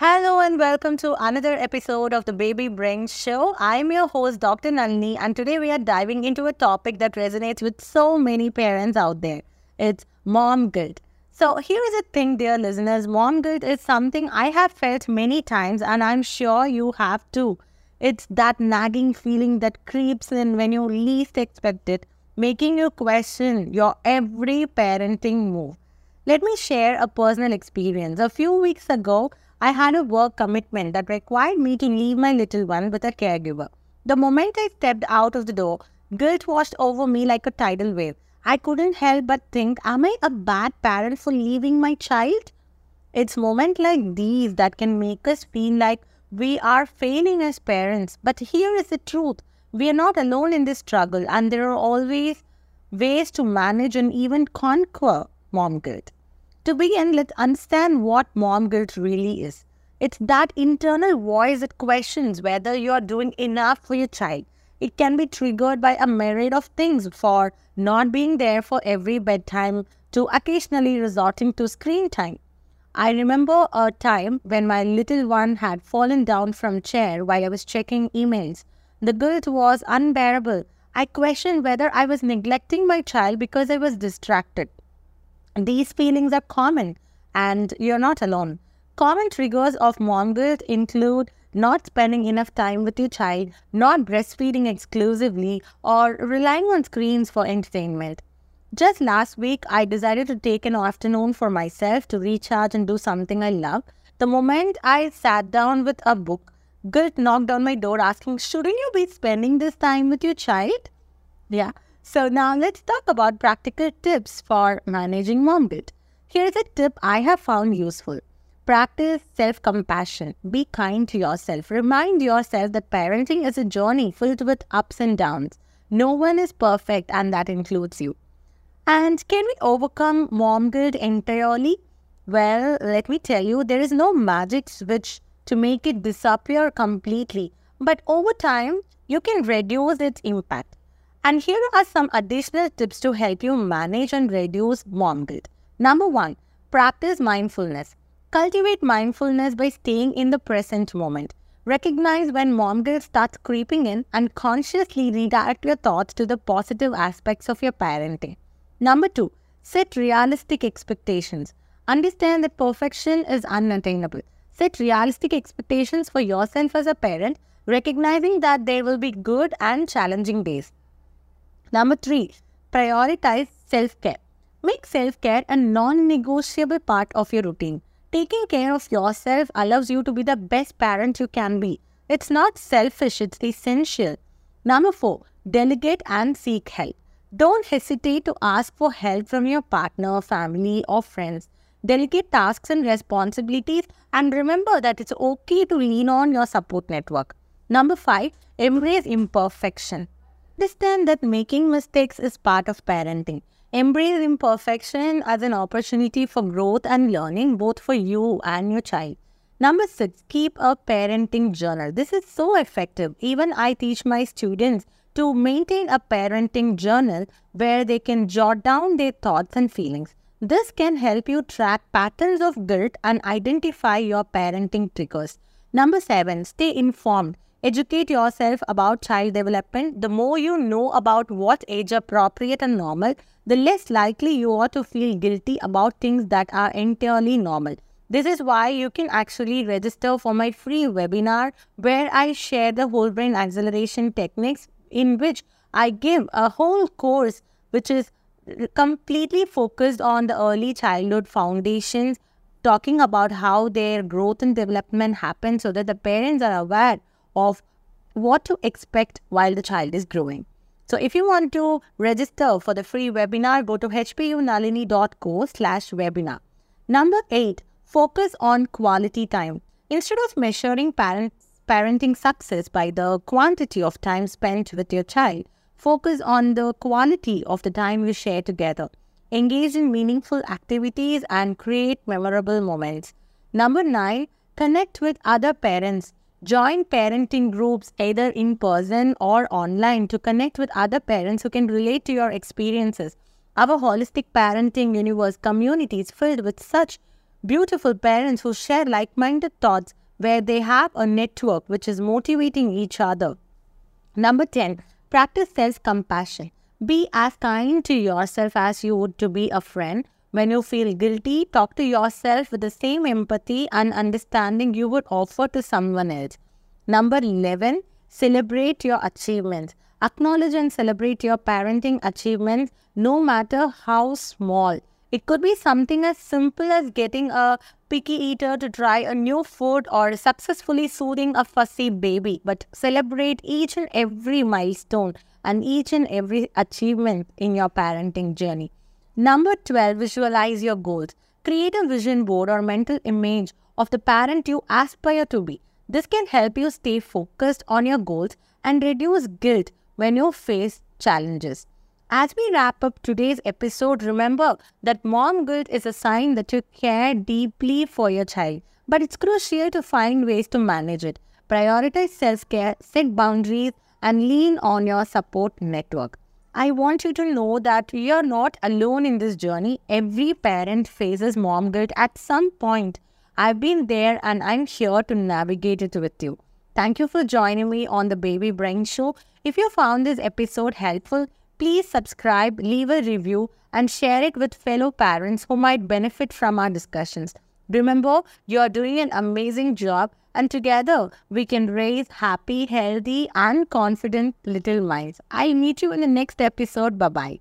Hello and welcome to another episode of the Baby Brain Show. I'm your host, Dr. Nalini, and today we are diving into a topic that resonates with so many parents out there. It's mom guilt. So, here is the thing, dear listeners mom guilt is something I have felt many times, and I'm sure you have too. It's that nagging feeling that creeps in when you least expect it, making you question your every parenting move. Let me share a personal experience. A few weeks ago, I had a work commitment that required me to leave my little one with a caregiver. The moment I stepped out of the door, guilt washed over me like a tidal wave. I couldn't help but think, Am I a bad parent for leaving my child? It's moments like these that can make us feel like we are failing as parents. But here is the truth we are not alone in this struggle, and there are always ways to manage and even conquer mom guilt. To begin, let's understand what mom guilt really is. It's that internal voice that questions whether you are doing enough for your child. It can be triggered by a myriad of things for not being there for every bedtime to occasionally resorting to screen time. I remember a time when my little one had fallen down from chair while I was checking emails. The guilt was unbearable. I questioned whether I was neglecting my child because I was distracted. These feelings are common and you're not alone. Common triggers of mom guilt include not spending enough time with your child, not breastfeeding exclusively, or relying on screens for entertainment. Just last week, I decided to take an afternoon for myself to recharge and do something I love. The moment I sat down with a book, guilt knocked on my door asking, Shouldn't you be spending this time with your child? Yeah, so now let's talk about practical tips for managing mom guilt. Here's a tip I have found useful. Practice self compassion. Be kind to yourself. Remind yourself that parenting is a journey filled with ups and downs. No one is perfect, and that includes you. And can we overcome mom guilt entirely? Well, let me tell you, there is no magic switch to make it disappear completely. But over time, you can reduce its impact. And here are some additional tips to help you manage and reduce mom guilt. Number one, practice mindfulness. Cultivate mindfulness by staying in the present moment. Recognize when mom guilt starts creeping in and consciously redirect your thoughts to the positive aspects of your parenting. Number two, set realistic expectations. Understand that perfection is unattainable. Set realistic expectations for yourself as a parent, recognizing that there will be good and challenging days. Number three, prioritize self care. Make self care a non negotiable part of your routine. Taking care of yourself allows you to be the best parent you can be. It's not selfish, it's essential. Number four, delegate and seek help. Don't hesitate to ask for help from your partner, family, or friends. Delegate tasks and responsibilities and remember that it's okay to lean on your support network. Number five, embrace imperfection. Understand that making mistakes is part of parenting. Embrace imperfection as an opportunity for growth and learning, both for you and your child. Number six, keep a parenting journal. This is so effective. Even I teach my students to maintain a parenting journal where they can jot down their thoughts and feelings. This can help you track patterns of guilt and identify your parenting triggers. Number seven, stay informed. Educate yourself about child development. The more you know about what age appropriate and normal, the less likely you are to feel guilty about things that are entirely normal. This is why you can actually register for my free webinar where I share the whole brain acceleration techniques in which I give a whole course which is completely focused on the early childhood foundations, talking about how their growth and development happens so that the parents are aware of what to expect while the child is growing. So if you want to register for the free webinar, go to hpunalini.co slash webinar. Number eight, focus on quality time. Instead of measuring parent, parenting success by the quantity of time spent with your child, focus on the quality of the time you share together. Engage in meaningful activities and create memorable moments. Number nine, connect with other parents Join parenting groups either in person or online to connect with other parents who can relate to your experiences. Our holistic parenting universe community is filled with such beautiful parents who share like minded thoughts where they have a network which is motivating each other. Number 10, practice self compassion. Be as kind to yourself as you would to be a friend. When you feel guilty, talk to yourself with the same empathy and understanding you would offer to someone else. Number 11, celebrate your achievements. Acknowledge and celebrate your parenting achievements no matter how small. It could be something as simple as getting a picky eater to try a new food or successfully soothing a fussy baby, but celebrate each and every milestone and each and every achievement in your parenting journey. Number 12, visualize your goals. Create a vision board or mental image of the parent you aspire to be. This can help you stay focused on your goals and reduce guilt when you face challenges. As we wrap up today's episode, remember that mom guilt is a sign that you care deeply for your child, but it's crucial to find ways to manage it. Prioritize self care, set boundaries, and lean on your support network. I want you to know that you're not alone in this journey. Every parent faces mom guilt at some point. I've been there and I'm here to navigate it with you. Thank you for joining me on the Baby Brain Show. If you found this episode helpful, Please subscribe, leave a review, and share it with fellow parents who might benefit from our discussions. Remember, you are doing an amazing job, and together we can raise happy, healthy, and confident little minds. I'll meet you in the next episode. Bye bye.